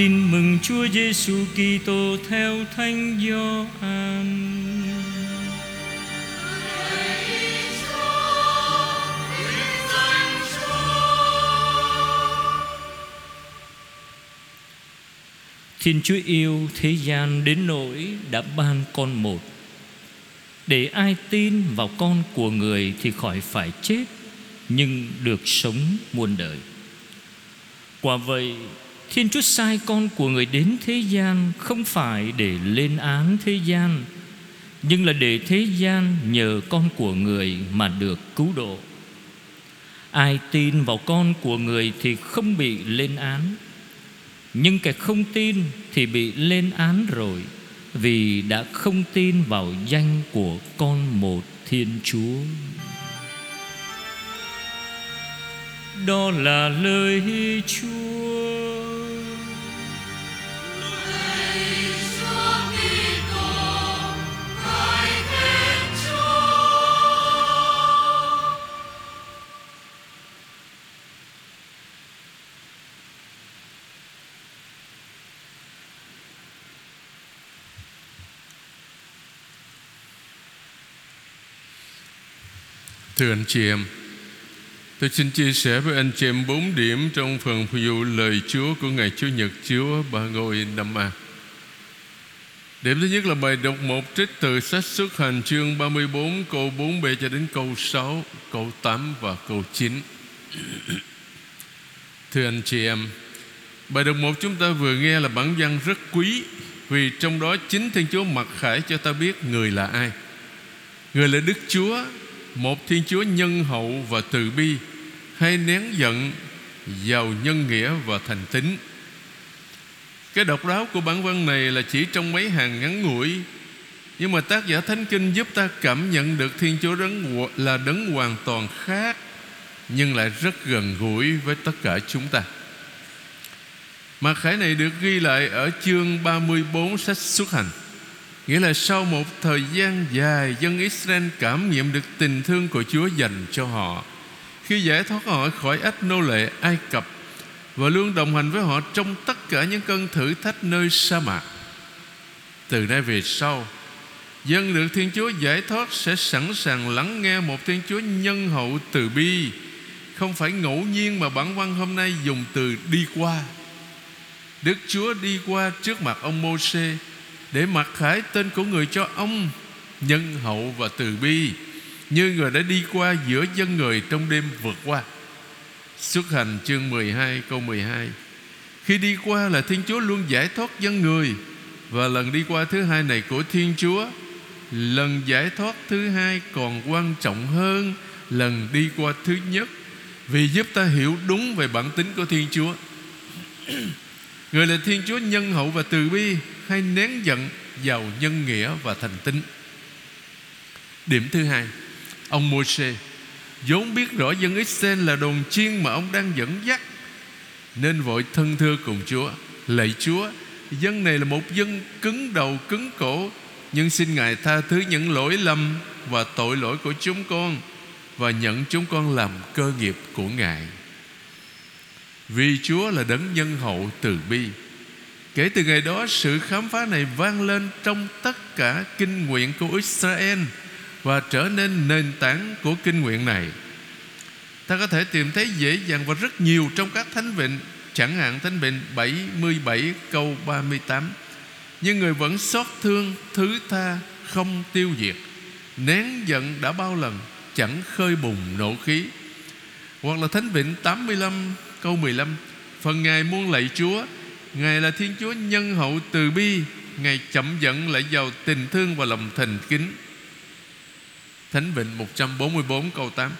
Tin mừng Chúa Giêsu Kitô theo Thánh Gioan. Thiên Chúa yêu thế gian đến nỗi đã ban con một Để ai tin vào con của người thì khỏi phải chết, Nhưng được sống muôn đời Quả vậy Thiên Chúa sai con của người đến thế gian Không phải để lên án thế gian, Nhưng là để thế gian nhờ con của người mà được cứu độ. Ai tin vào con của người thì không bị lên án, nhưng kẻ không tin thì bị lên án rồi, Vì đã không tin vào danh của con một Thiên Chúa. Đó là lời Chúa. Thưa anh chị em Tôi xin chia sẻ với anh chị em bốn điểm Trong phần phụ dụ lời Chúa Của ngày Chúa Nhật Chúa Ba ngôi năm A Điểm thứ nhất là bài đọc một trích từ sách xuất hành chương 34 câu 4b cho đến câu 6, câu 8 và câu 9. Thưa anh chị em, bài đọc một chúng ta vừa nghe là bản văn rất quý vì trong đó chính Thiên Chúa mặc khải cho ta biết người là ai. Người là Đức Chúa một Thiên Chúa nhân hậu và từ bi, hay nén giận, giàu nhân nghĩa và thành tín cái độc đáo của bản văn này là chỉ trong mấy hàng ngắn ngủi, nhưng mà tác giả Thánh Kinh giúp ta cảm nhận được Thiên Chúa đấng là đấng hoàn toàn khác nhưng lại rất gần gũi với tất cả chúng ta. Mặc khải này được ghi lại ở chương 34 sách xuất hành. Nghĩa là sau một thời gian dài, Dân Israel cảm nghiệm được tình thương của Chúa dành cho họ. Khi giải thoát họ khỏi ách nô lệ Ai Cập Và luôn đồng hành với họ trong tất cả những cơn thử thách nơi sa mạc. Từ nay về sau, Dân được Thiên Chúa giải thoát Sẽ sẵn sàng lắng nghe một Thiên Chúa nhân hậu từ bi, Không phải ngẫu nhiên mà bản văn hôm nay dùng từ đi qua. Đức Chúa đi qua trước mặt ông Mô-xê để mặc khải tên của người cho ông, nhân hậu và từ bi, như người đã đi qua giữa dân người trong đêm vượt qua. Xuất hành chương 12 câu 12 khi đi qua là Thiên Chúa luôn giải thoát dân người, và lần đi qua thứ hai này của Thiên Chúa, lần giải thoát thứ hai còn quan trọng hơn lần đi qua thứ nhất, vì giúp ta hiểu đúng về bản tính của Thiên Chúa. Người là Thiên Chúa nhân hậu và từ bi hay nén giận vào nhân nghĩa và thành tín. Điểm thứ hai, Ông Môi-se vốn biết rõ dân Israel là đồn chiên mà ông đang dẫn dắt, Nên vội thân thưa cùng Chúa, Lạy Chúa, Dân này là một dân cứng đầu cứng cổ, Nhưng xin Ngài tha thứ những lỗi lầm Và tội lỗi của chúng con Và nhận chúng con làm cơ nghiệp của Ngài. Vì Chúa là đấng nhân hậu từ bi Kể từ ngày đó, sự khám phá này vang lên Trong tất cả kinh nguyện của Israel Và trở nên nền tảng của kinh nguyện này. Ta có thể tìm thấy dễ dàng và rất nhiều Trong các thánh vịnh, Chẳng hạn thánh vịnh 77 câu 38 Nhưng người vẫn xót thương, Thứ tha, không tiêu diệt. Nén giận đã bao lần, Chẳng khơi bùng nộ khí. Hoặc là thánh vịnh 85 câu 15 Phần Ngài muôn lạy Chúa Ngài là Thiên Chúa nhân hậu từ bi. Ngài chậm giận lại giàu tình thương và lòng thành kính. Thánh Vịnh 144 câu 8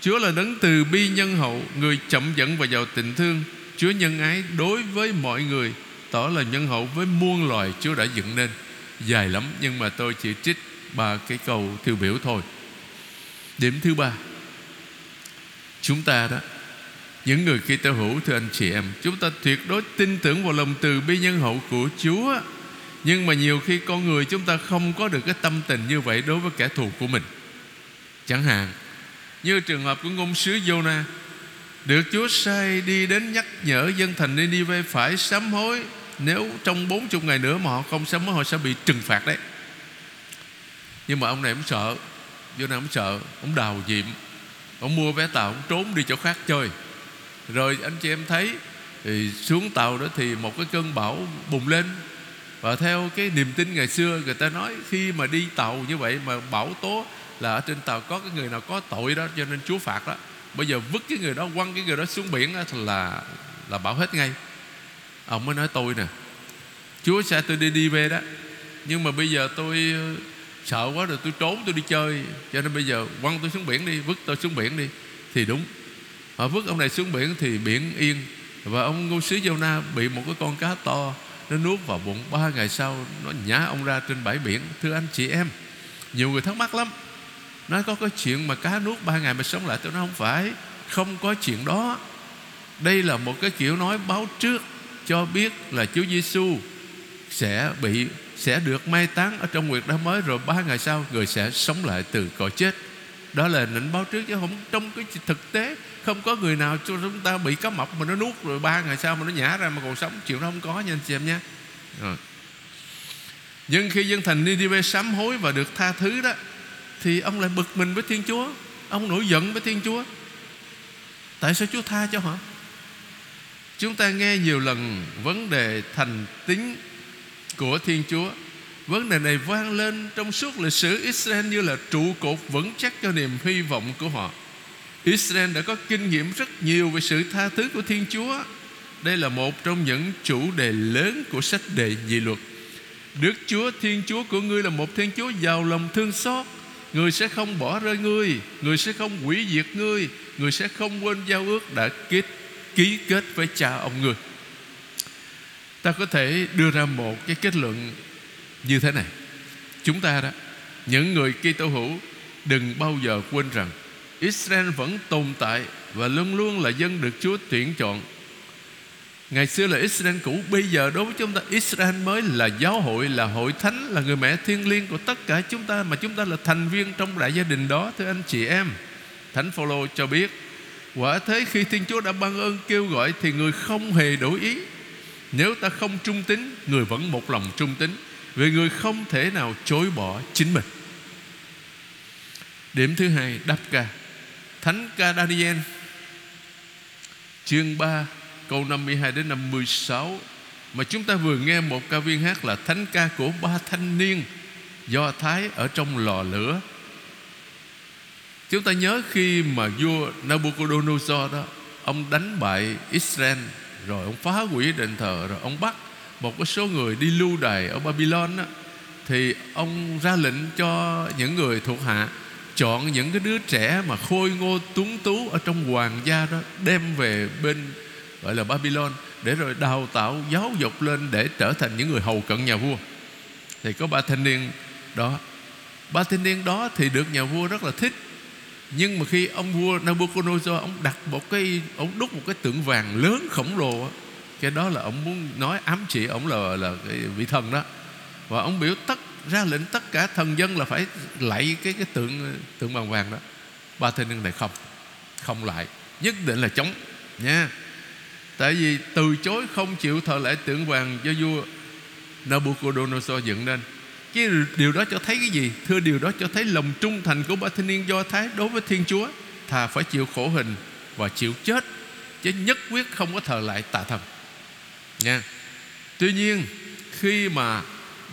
Chúa là đấng từ bi nhân hậu, Người chậm giận và giàu tình thương. Chúa nhân ái đối với mọi người. Tỏ là nhân hậu với muôn loài Chúa đã dựng nên. Dài lắm, nhưng mà tôi chỉ trích ba cái câu tiêu biểu thôi. Điểm thứ ba. Chúng ta đó những người khi tơ hữu, thưa anh chị em, Chúng ta tuyệt đối tin tưởng vào lòng từ bi nhân hậu của Chúa. Nhưng mà nhiều khi con người chúng ta không có được cái tâm tình như vậy Đối với kẻ thù của mình. Chẳng hạn, Như trường hợp của ngôn sứ Jonah, được Chúa sai đi đến nhắc nhở dân thành Ninive phải sám hối nếu trong 40 ngày nữa mà họ không sám hối, họ sẽ bị trừng phạt đấy. Nhưng mà ông này cũng sợ vô cũng sợ, ông đào diệm ông mua vé tàu, ông trốn đi chỗ khác chơi rồi anh chị em thấy thì xuống tàu đó thì một cái cơn bão bùng lên. Và theo cái niềm tin ngày xưa người ta nói khi mà đi tàu như vậy mà bão tố là ở trên tàu có cái người nào có tội đó cho nên Chúa phạt đó. Bây giờ vứt cái người đó quăng cái người đó xuống biển đó, là là bảo hết ngay. Ông mới nói tôi nè Chúa sẽ tôi đi đi về đó. Nhưng mà bây giờ tôi ờ, sợ quá rồi tôi trốn tôi đi chơi. Cho nên bây giờ quăng tôi xuống biển đi vứt tôi xuống biển đi. Thì đúng họ vứt ông này xuống biển thì biển yên. Và ông ngô sứ Jonah bị một cái con cá to, nó nuốt vào bụng. Ba ngày sau, nó nhả ông ra trên bãi biển. Thưa anh chị em, nhiều người thắc mắc lắm. Nói có cái chuyện mà cá nuốt ba ngày mà sống lại? Tôi nói không phải, không có chuyện đó. Đây là một cái kiểu nói báo trước cho biết là Chúa Giêsu sẽ bị, sẽ được mai táng ở trong nguyệt đá mới, rồi ba ngày sau người sẽ sống lại từ cõi chết đó là nịnh báo trước chứ không, trong cái thực tế, không có người nào cho chúng ta bị cá mập mà nó nuốt rồi ba ngày sau mà nó nhả ra mà còn sống. Chuyện đó không có nha anh chị em nhé rồi. nhưng khi dân thành Ninive sám hối và được tha thứ đó, thì ông lại bực mình với Thiên Chúa. Ông nổi giận với Thiên Chúa. Tại sao Chúa tha cho họ? Chúng ta nghe nhiều lần vấn đề thành tính của Thiên Chúa. Vấn đề này vang lên trong suốt lịch sử Israel như là trụ cột vững chắc cho niềm hy vọng của họ. Israel đã có kinh nghiệm rất nhiều về sự tha thứ của Thiên Chúa. Đây là một trong những chủ đề lớn của sách đề dị luật. Đức Chúa Thiên Chúa của ngươi là một Thiên Chúa giàu lòng thương xót. Người sẽ không bỏ rơi ngươi, người sẽ không hủy diệt ngươi, người sẽ không quên giao ước đã kết ký kết với cha ông ngươi. Ta có thể đưa ra một cái kết luận như thế này. Chúng ta đó, những người Kitô hữu, đừng bao giờ quên rằng Israel vẫn tồn tại và luôn luôn là dân được Chúa tuyển chọn. Ngày xưa là Israel cũ, Bây giờ đối với chúng ta, Israel mới là giáo hội, Là hội thánh, Là người mẹ thiên liêng của tất cả chúng ta, Mà chúng ta là thành viên trong đại gia đình đó, Thưa anh chị em. Thánh Phaolô cho biết, Quả thế khi Thiên Chúa đã ban ơn kêu gọi Thì người không hề đổi ý. Nếu ta không trung tín, Người vẫn một lòng trung tín vì người không thể nào chối bỏ chính mình. Điểm thứ hai, đáp ca. Thánh ca Daniel, Chương 3 Câu 52 đến 56 Mà chúng ta vừa nghe một ca viên hát là Thánh ca của ba thanh niên Do Thái ở trong lò lửa. Chúng ta nhớ khi mà vua Nabucodonosor đó, Ông đánh bại Israel, Rồi ông phá hủy đền thờ, Rồi ông bắt một cái số người đi lưu đày ở Babylon đó, thì ông ra lệnh cho những người thuộc hạ chọn những cái đứa trẻ mà khôi ngô tuấn tú ở trong hoàng gia đó đem về bên gọi là Babylon để rồi đào tạo giáo dục lên để trở thành những người hầu cận nhà vua. Thì có ba thanh niên đó. Ba thanh niên đó thì được nhà vua rất là thích. Nhưng mà khi ông vua Nabucodonosor ông đặt một cái ông đúc một cái tượng vàng lớn khổng lồ cái đó là ông muốn nói ám chỉ ông là là cái vị thần đó. Và ông biểu tất, ra lệnh tất cả thần dân là phải lạy cái cái tượng tượng bằng vàng đó. Ba thiên niên này không không lại nhất định là chống, nha. Tại vì từ chối không chịu thờ lễ tượng vàng cho vua Nabucodonosor dựng nên. Cái điều đó cho thấy cái gì? Thưa, điều đó cho thấy lòng trung thành của ba thanh niên do thái đối với thiên chúa, thà phải chịu khổ hình và chịu chết, chứ nhất quyết không có thờ lại tà thần nha. Tuy nhiên, khi mà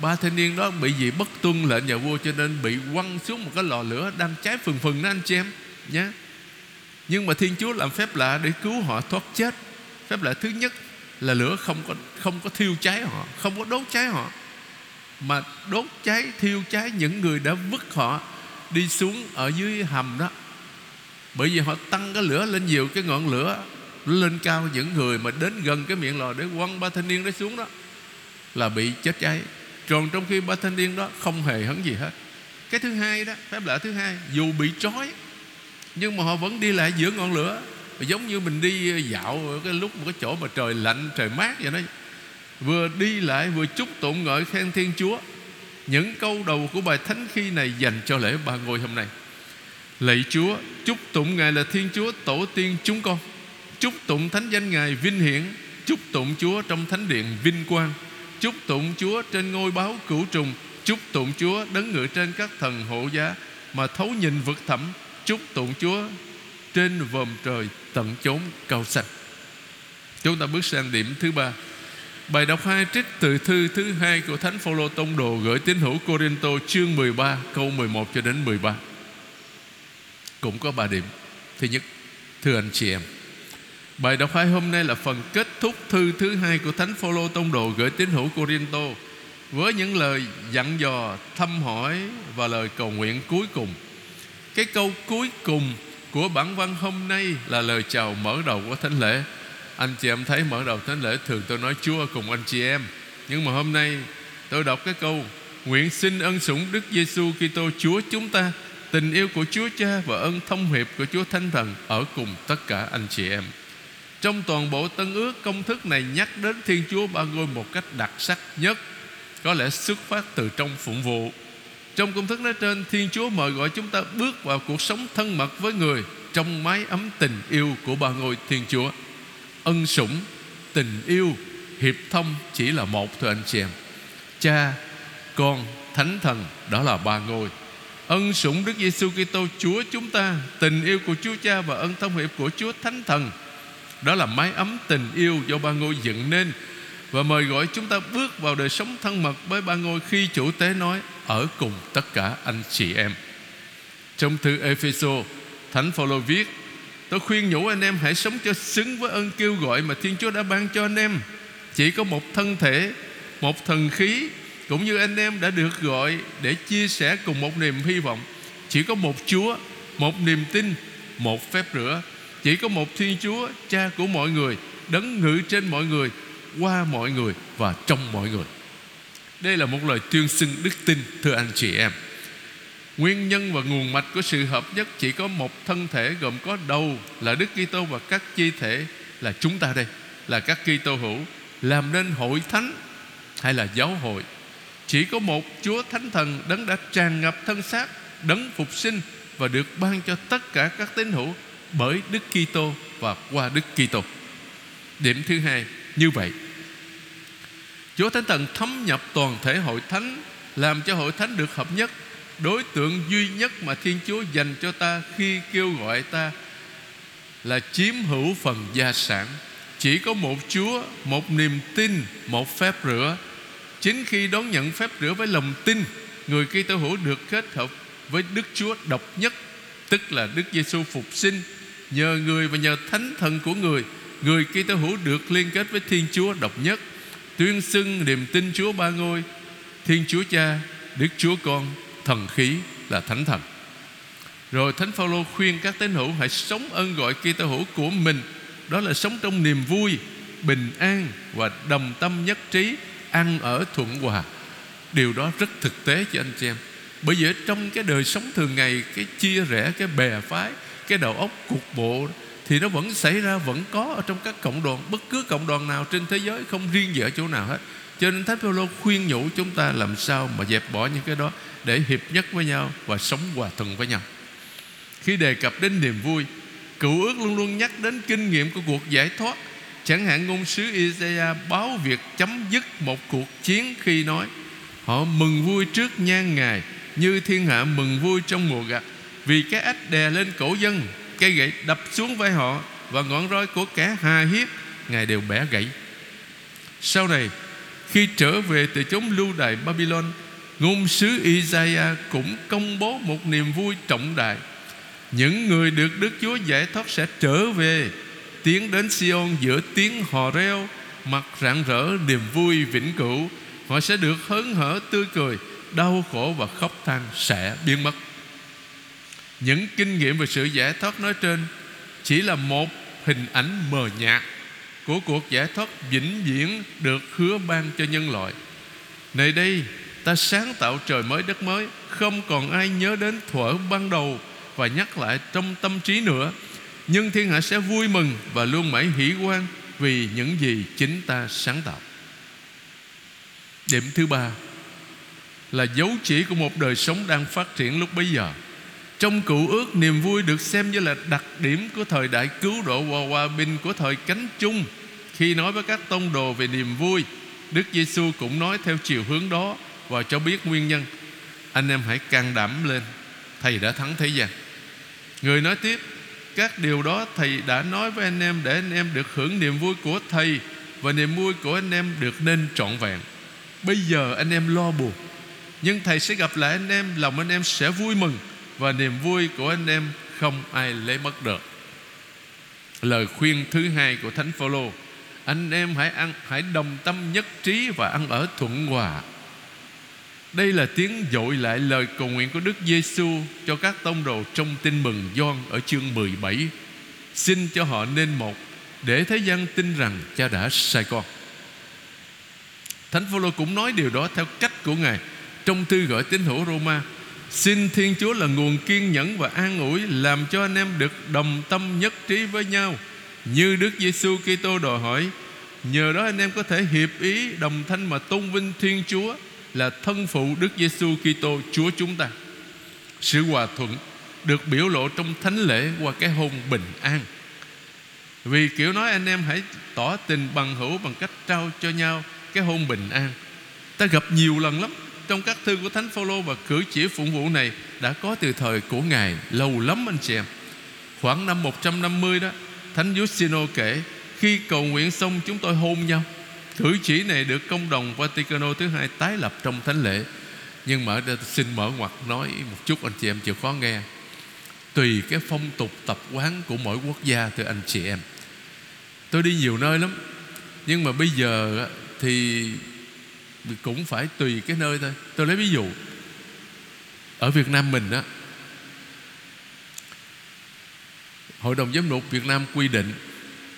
ba thanh niên đó bị gì bất tuân lệnh nhà vua cho nên bị quăng xuống một cái lò lửa đang cháy phừng phừng đó anh chị em nhé nhưng mà thiên chúa làm phép lạ để cứu họ thoát chết. Phép lạ thứ nhất là lửa không có không có thiêu cháy họ, không có đốt cháy họ. Mà đốt cháy, thiêu cháy những người đã vứt họ đi xuống ở dưới hầm đó. Bởi vì họ tăng cái lửa lên nhiều cái ngọn lửa lên cao những người mà đến gần cái miệng lò để quăng ba thanh niên đó xuống đó, là bị chết cháy. Còn trong khi ba thanh niên đó không hề hấn gì hết. Cái thứ hai đó, phép lạ thứ hai, dù bị trói, nhưng mà họ vẫn đi lại giữa ngọn lửa. Giống như mình đi dạo cái lúc một cái chỗ mà trời lạnh, trời mát vậy đó. Vừa đi lại, vừa chúc tụng ngợi khen thiên chúa. Những câu đầu của bài thánh khi này dành cho lễ ba ngôi hôm nay. Lạy chúa, chúc tụng ngài là thiên chúa tổ tiên chúng con chúc tụng thánh danh ngài vinh hiển. Chúc tụng chúa trong thánh điện vinh quang. Chúc tụng chúa trên ngôi báo cửu trùng. Chúc tụng chúa đấng ngự trên các thần hộ giá mà thấu nhìn vực thẳm. Chúc tụng chúa trên vòm trời tận chốn cao sạch. Chúng ta bước sang điểm thứ ba. Bài đọc hai trích từ thư thứ hai của Thánh Phaolô Tông Đồ gửi tín hữu Corinto chương 13 câu 11 cho đến 13. Cũng có ba điểm. Thứ nhất, thưa anh chị em, bài đọc hai hôm nay là phần kết thúc thư thứ hai của Thánh Phaolô Tông Đồ gửi tín hữu Corinto với những lời dặn dò, thăm hỏi và lời cầu nguyện cuối cùng. Cái câu cuối cùng của bản văn hôm nay là lời chào mở đầu của thánh lễ. Anh chị em thấy mở đầu thánh lễ thường tôi nói Chúa cùng anh chị em. Nhưng mà hôm nay tôi đọc cái câu nguyện xin ân sủng Đức Giêsu Kitô Chúa chúng ta tình yêu của Chúa Cha và ân thông hiệp của Chúa Thánh Thần ở cùng tất cả anh chị em trong toàn bộ tân ước, công thức này nhắc đến Thiên Chúa Ba Ngôi một cách đặc sắc nhất, có lẽ xuất phát từ trong phụng vụ. Trong công thức nói trên, Thiên Chúa mời gọi chúng ta bước vào cuộc sống thân mật với người trong mái ấm tình yêu của ba ngôi Thiên Chúa. Ân sủng, tình yêu, hiệp thông chỉ là một thôi anh chị em. Cha, con, thánh thần, đó là ba ngôi. Ân sủng đức giêsu kitô, chúa chúng ta. Tình yêu của chúa cha và ân thông hiệp của chúa thánh thần đó là mái ấm tình yêu do ba ngôi dựng nên. Và mời gọi chúng ta bước vào đời sống thân mật với ba ngôi khi chủ tế nói ở cùng tất cả anh chị em. Trong thư Epheso Thánh Phaolô viết Tôi khuyên nhủ anh em hãy sống cho xứng với ơn kêu gọi mà Thiên Chúa đã ban cho anh em. Chỉ có một thân thể, một thần khí Cũng như anh em đã được gọi để chia sẻ cùng một niềm hy vọng. Chỉ có một Chúa, một niềm tin, một phép rửa chỉ có một Thiên Chúa, cha của mọi người Đấng ngự trên mọi người, qua mọi người và trong mọi người Đây là một lời tuyên xưng đức tin thưa anh chị em Nguyên nhân và nguồn mạch của sự hợp nhất chỉ có một thân thể gồm có đầu là Đức Kitô và các chi thể là chúng ta đây, là các Kitô hữu làm nên hội thánh hay là giáo hội. Chỉ có một Chúa Thánh Thần đấng đã tràn ngập thân xác, đấng phục sinh và được ban cho tất cả các tín hữu bởi Đức Kitô và qua Đức Kitô. Điểm thứ hai, như vậy Chúa Thánh Thần thấm nhập toàn thể hội thánh làm cho hội thánh được hợp nhất đối tượng duy nhất mà Thiên Chúa dành cho ta khi kêu gọi ta là chiếm hữu phần gia sản. Chỉ có một Chúa, một niềm tin, một phép rửa. Chính khi đón nhận phép rửa với lòng tin, người Kitô hữu được kết hợp với Đức Chúa độc nhất, tức là Đức Giêsu phục sinh. Nhờ người và nhờ thánh thần của người, người Kitô hữu được liên kết với Thiên Chúa độc nhất, tuyên xưng niềm tin Chúa ba ngôi, Thiên Chúa Cha, Đức Chúa Con thần khí là thánh thần. Rồi thánh phaolô khuyên các tín hữu hãy sống ơn gọi Kitô hữu của mình. Đó là sống trong niềm vui bình an và đồng tâm nhất trí ăn ở thuận hòa. Điều đó rất thực tế cho anh chị em. Bởi vì trong cái đời sống thường ngày cái chia rẽ cái bè phái cái đầu óc cục bộ thì nó vẫn xảy ra, vẫn có ở trong các cộng đoàn, bất cứ cộng đoàn nào trên thế giới, không riêng gì ở chỗ nào hết. Cho nên thánh phaolô khuyên nhủ chúng ta làm sao mà dẹp bỏ những cái đó để hiệp nhất với nhau và sống hòa thuận với nhau. Khi đề cập đến niềm vui, cựu ước luôn luôn nhắc đến kinh nghiệm của cuộc giải thoát. Chẳng hạn ngôn sứ Isaiah báo việc chấm dứt một cuộc chiến khi nói, họ mừng vui trước nhan ngài, như thiên hạ mừng vui trong mùa gặt vì cái ách đè lên cổ dân, cây gậy đập xuống vai họ và ngọn roi của kẻ hà hiếp, ngài đều bẻ gãy. Sau này, khi trở về từ chốn lưu đày Babylon, Ngôn sứ Isaiah cũng công bố một niềm vui trọng đại. Những người được Đức Chúa giải thoát sẽ trở về, Tiến đến Sion giữa tiếng hò reo, Mặt rạng rỡ, niềm vui vĩnh cửu. Họ sẽ được hớn hở tươi cười, Đau khổ và khóc than sẽ biến mất. Những kinh nghiệm về sự giải thoát nói trên Chỉ là một hình ảnh mờ nhạt Của cuộc giải thoát vĩnh viễn Được hứa ban cho nhân loại. Nơi đây, ta sáng tạo trời mới, đất mới, không còn ai nhớ đến thuở ban đầu và nhắc lại trong tâm trí nữa. Nhưng thiên hạ sẽ vui mừng và luôn mãi hỷ quan vì những gì chính ta sáng tạo. Điểm thứ ba là dấu chỉ của một đời sống đang phát triển lúc bấy giờ. Trong cựu ước, niềm vui được xem như là đặc điểm của thời đại cứu độ và hòa bình của thời cánh chung. Khi nói với các tông đồ về niềm vui, Đức Giêsu cũng nói theo chiều hướng đó Và cho biết nguyên nhân. Anh em hãy can đảm lên, Thầy đã thắng thế gian. Người nói tiếp, Các điều đó thầy đã nói với anh em Để anh em được hưởng niềm vui của thầy Và niềm vui của anh em được nên trọn vẹn. Bây giờ anh em lo buồn, Nhưng thầy sẽ gặp lại anh em, Lòng anh em sẽ vui mừng. Và niềm vui của anh em không ai lấy mất được Lời khuyên thứ hai của Thánh Phaolô, anh em hãy ăn, hãy đồng tâm nhất trí và ăn ở thuận hòa đây là tiếng dội lại lời cầu nguyện của Đức Giêsu cho các tông đồ trong tin mừng Gioan ở chương 17. Xin cho họ nên một, để thế gian tin rằng cha đã sai con. Thánh Phaolô cũng nói điều đó theo cách của Ngài trong thư gửi tín hữu Roma. Xin Thiên Chúa là nguồn kiên nhẫn và an ủi, làm cho anh em được đồng tâm nhất trí với nhau như Đức Giêsu Kitô đòi hỏi, nhờ đó anh em có thể hiệp ý đồng thanh mà tôn vinh Thiên Chúa là thân phụ Đức Giêsu Kitô, Chúa chúng ta. Sự hòa thuận được biểu lộ trong thánh lễ qua cái hôn bình an. Vì kiểu nói anh em hãy tỏ tình bằng hữu bằng cách trao cho nhau cái hôn bình an. Ta gặp nhiều lần lắm trong các thư của Thánh Phaolô và cử chỉ phụng vụ này đã có từ thời của Ngài lâu lắm anh chị em. Khoảng năm 150 đó, Thánh Giustino kể khi cầu nguyện xong chúng tôi hôn nhau. Cử chỉ này được công đồng Vaticano thứ hai tái lập trong thánh lễ. Nhưng mở xin mở ngoặt nói một chút anh chị em chịu khó nghe. Tùy cái phong tục tập quán của mỗi quốc gia thưa anh chị em. Tôi đi nhiều nơi lắm Nhưng mà bây giờ thì cũng phải tùy cái nơi thôi. Tôi lấy ví dụ, Ở Việt Nam mình á, Hội đồng giám mục Việt Nam quy định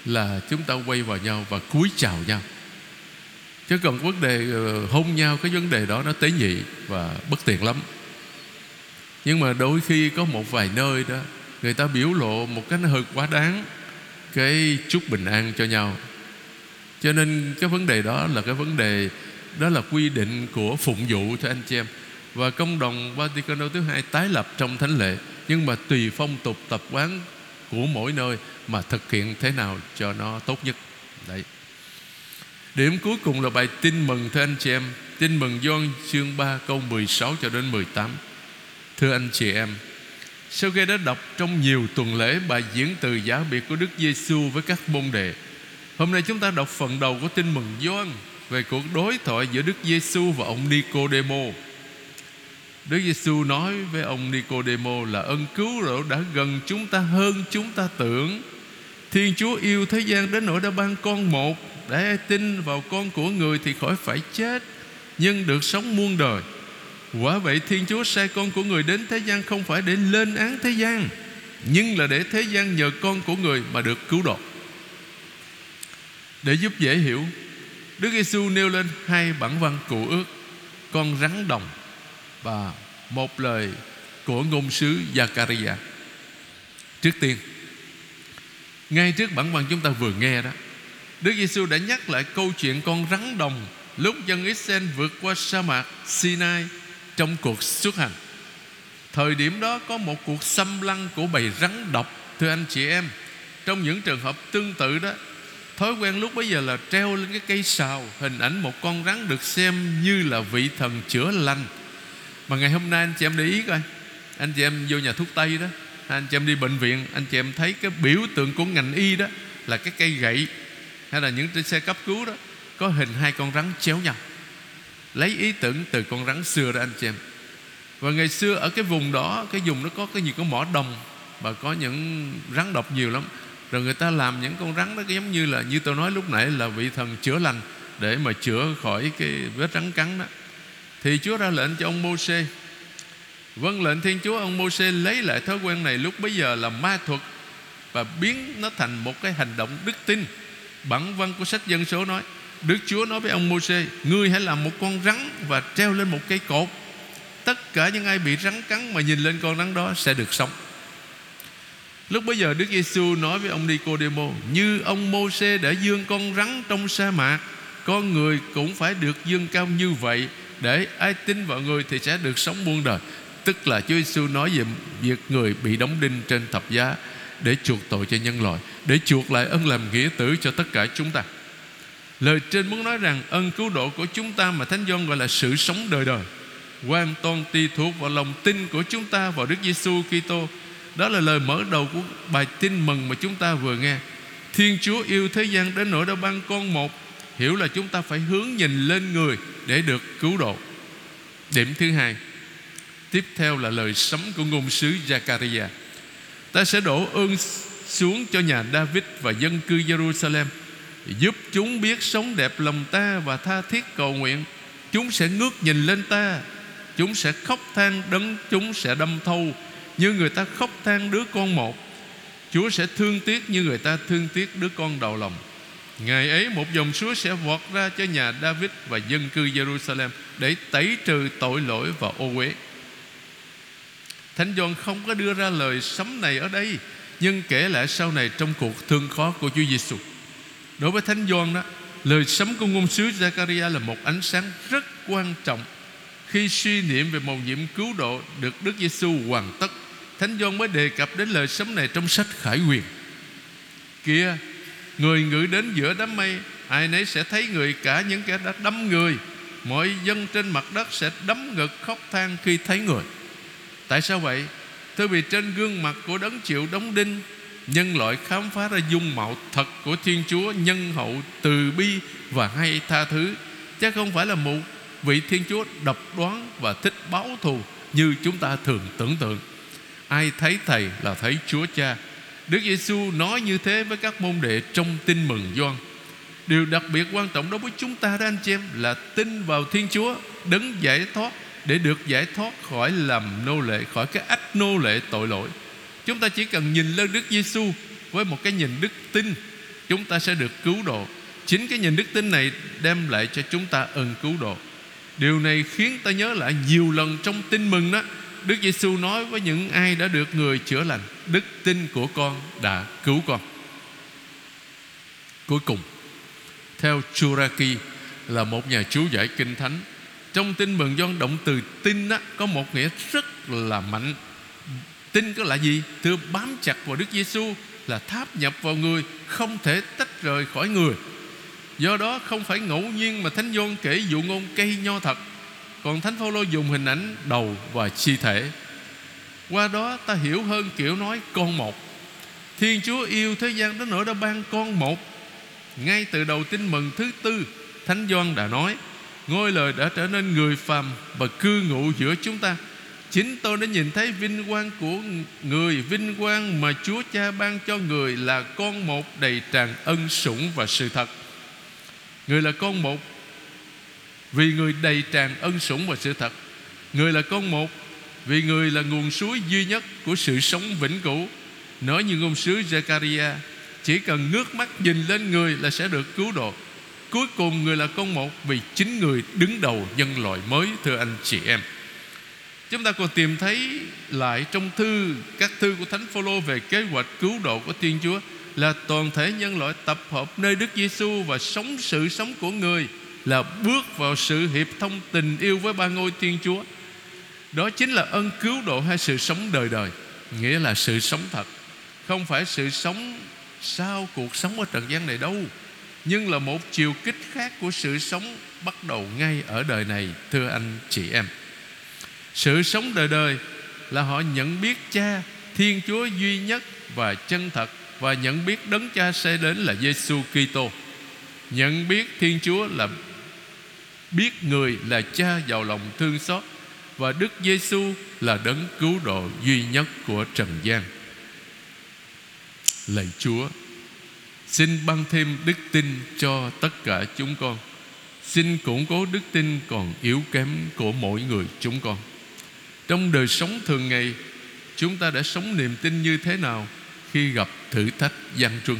là chúng ta quay vào nhau và cúi chào nhau. Chứ còn vấn đề ờ, hôn nhau, cái vấn đề đó nó tế nhị và bất tiện lắm. Nhưng mà đôi khi có một vài nơi đó, người ta biểu lộ một cái nó hơi quá đáng cái chúc bình an cho nhau. Cho nên cái vấn đề đó là cái vấn đề đó là quy định của phụng vụ cho anh chị em. Và công đồng Vatican thứ hai tái lập trong thánh lễ, nhưng mà tùy phong tục tập quán của mỗi nơi mà thực hiện thế nào cho nó tốt nhất. Đấy. Điểm cuối cùng là bài tin mừng thưa anh chị em. Tin mừng Gioan chương 3 câu 16 cho đến 18 thưa anh chị em, sau khi đã đọc trong nhiều tuần lễ bài diễn từ giả biệt của Đức Giêsu với các môn đệ, Hôm nay chúng ta đọc phần đầu của tin mừng Gioan về cuộc đối thoại giữa Đức Giêsu và ông Nicodemo. Đức Giêsu nói với ông Nicodemo là ân cứu rỗi đã gần chúng ta hơn chúng ta tưởng. Thiên Chúa yêu thế gian đến nỗi đã ban con một để ai tin vào con của người thì khỏi phải chết nhưng được sống muôn đời. Quả vậy Thiên Chúa sai con của người đến thế gian không phải để lên án thế gian nhưng là để thế gian nhờ con của người mà được cứu độ. Để giúp dễ hiểu, Đức Giêsu nêu lên hai bản văn cụ ước con rắn đồng và một lời của ngôn sứ Zakaria. Trước tiên, ngay trước bản văn chúng ta vừa nghe đó, Đức Giêsu đã nhắc lại câu chuyện con rắn đồng lúc dân Israel vượt qua sa mạc Sinai trong cuộc xuất hành. Thời điểm đó có một cuộc xâm lăng của bầy rắn độc thưa anh chị em. Trong những trường hợp tương tự đó, thói quen lúc bấy giờ là treo lên cái cây sào, hình ảnh một con rắn được xem như là vị thần chữa lành. Mà ngày hôm nay anh chị em để ý coi, anh chị em vô nhà thuốc tây đó, anh chị em đi bệnh viện, anh chị em thấy cái biểu tượng của ngành y đó là cái cây gậy hay là những trên xe cấp cứu đó, có hình hai con rắn chéo nhau. Lấy ý tưởng từ con rắn xưa đó anh chị em. Và ngày xưa ở cái vùng đó, cái vùng nó có cái gì có mỏ đồng và có những rắn độc nhiều lắm rồi người ta làm những con rắn đó giống như là, như tôi nói lúc nãy, là vị thần chữa lành để mà chữa khỏi cái vết rắn cắn đó. Thì Chúa ra lệnh cho ông Môsê Vâng lệnh Thiên Chúa, Ông Môsê lấy lại thói quen này Lúc bấy giờ là ma thuật Và biến nó thành một cái hành động đức tin. Bản văn của sách dân số nói, Đức Chúa nói với ông Môsê Ngươi hãy làm một con rắn Và treo lên một cây cột. Tất cả những ai bị rắn cắn Mà nhìn lên con rắn đó sẽ được sống. Lúc bấy giờ Đức Giêsu nói với ông Nicodemo, Như ông môse đã dương con rắn trong sa mạc, Con người cũng phải được dương cao như vậy để ai tin vào người thì sẽ được sống muôn đời Tức là Chúa Giêsu nói về việc người bị đóng đinh trên thập giá Để chuộc tội cho nhân loại, Để chuộc lại ân làm nghĩa tử cho tất cả chúng ta Lời trên muốn nói rằng ân cứu độ của chúng ta mà Thánh Gioan gọi là sự sống đời đời, hoàn toàn tùy thuộc vào lòng tin của chúng ta, vào Đức Giêsu Kitô. Đó là lời mở đầu của bài tin mừng mà chúng ta vừa nghe. Thiên Chúa yêu thế gian đến nỗi đã ban con một, Hiểu là chúng ta phải hướng nhìn lên người Để được cứu độ. Điểm thứ hai, Tiếp theo là lời sấm của ngôn sứ Zakaria Ta sẽ đổ ơn xuống cho nhà David và dân cư Jerusalem, Giúp chúng biết sống đẹp lòng ta Và tha thiết cầu nguyện. Chúng sẽ ngước nhìn lên ta, Chúng sẽ khóc than đấng Chúng sẽ đâm thâu. Như người ta khóc than đứa con một, Chúa sẽ thương tiếc như người ta thương tiếc đứa con đầu lòng Ngày ấy, một dòng suối sẽ vọt ra cho nhà David và dân cư Jerusalem Để tẩy trừ tội lỗi và ô uế Thánh Gioan không có đưa ra lời sấm này ở đây, Nhưng kể lại sau này trong cuộc thương khó của Chúa Giêsu. Đối với Thánh Gioan đó, Lời sấm của ngôn sứ Zakaria là một ánh sáng rất quan trọng Khi suy niệm về mầu nhiệm cứu độ Được Đức Giêsu hoàn tất Thánh Gioan mới đề cập đến lời sống này trong sách Khải Quyền Kia Người ngự đến giữa đám mây Ai nấy sẽ thấy người cả những kẻ đã đâm người. Mọi dân trên mặt đất sẽ đấm ngực khóc than khi thấy người. Tại sao vậy? Thưa vì trên gương mặt của đấng chịu đóng đinh Nhân loại khám phá ra dung mạo thật của Thiên Chúa Nhân hậu, từ bi và hay tha thứ. Chứ không phải là một vị Thiên Chúa độc đoán và thích báo thù Như chúng ta thường tưởng tượng. Ai thấy Thầy là thấy Chúa Cha Đức Giêsu nói như thế với các môn đệ trong tin mừng Gioan. Điều đặc biệt quan trọng đối với chúng ta đó anh chị em là tin vào Thiên Chúa đấng giải thoát để được giải thoát khỏi làm nô lệ khỏi cái ách nô lệ tội lỗi. Chúng ta chỉ cần nhìn lên Đức Giêsu với một cái nhìn đức tin, chúng ta sẽ được cứu độ. Chính cái nhìn đức tin này đem lại cho chúng ta ơn cứu độ. Điều này khiến ta nhớ lại nhiều lần trong tin mừng đó Đức Giêsu nói với những ai đã được người chữa lành Đức tin của con đã cứu con. Cuối cùng Theo Churaki Là một nhà chú giải kinh thánh Trong tin mừng Gioan động từ tin đó, Có một nghĩa rất là mạnh. Tin có là gì? Thưa bám chặt vào Đức Giêsu Là tháp nhập vào người Không thể tách rời khỏi người. Do đó không phải ngẫu nhiên Mà Thánh Gioan kể dụ ngôn cây nho thật còn Thánh Phaolô dùng hình ảnh đầu và chi thể. Qua đó ta hiểu hơn kiểu nói con một. Thiên Chúa yêu thế gian đến nỗi đã ban con một. Ngay từ đầu tin mừng thứ tư, Thánh Doan đã nói, Ngôi lời đã trở nên người phàm Và cư ngụ giữa chúng ta. Chính tôi đã nhìn thấy vinh quang của người, Vinh quang mà Chúa Cha ban cho người Là con một đầy tràn ân sủng và sự thật. Người là con một vì người đầy tràn ân sủng và sự thật. Người là con một, Vì người là nguồn suối duy nhất Của sự sống vĩnh cửu. Nói như ngôn sứ Zechariah, Chỉ cần ngước mắt nhìn lên người Là sẽ được cứu độ. Cuối cùng người là con một Vì chính người đứng đầu nhân loại mới, Thưa anh chị em. Chúng ta còn tìm thấy lại trong thư, Các thư của Thánh Phaolô Về kế hoạch cứu độ của Thiên Chúa Là toàn thể nhân loại tập hợp nơi Đức Giêsu Và sống sự sống của người là bước vào sự hiệp thông tình yêu với ba ngôi Thiên Chúa. Đó chính là ân cứu độ hay sự sống đời đời, nghĩa là sự sống thật, không phải sự sống sau cuộc sống ở trần gian này đâu, nhưng là một chiều kích khác của sự sống bắt đầu ngay ở đời này, thưa anh chị em. Sự sống đời đời là họ nhận biết Cha, Thiên Chúa duy nhất và chân thật và nhận biết đấng cha sẽ đến là Giêsu Kitô. Nhận biết Thiên Chúa là biết người là cha giàu lòng thương xót và Đức Giêsu là đấng cứu độ duy nhất của trần gian. Lạy Chúa, xin ban thêm đức tin cho tất cả chúng con. Xin củng cố đức tin còn yếu kém của mỗi người chúng con. Trong đời sống thường ngày, chúng ta đã sống niềm tin như thế nào khi gặp thử thách gian truân?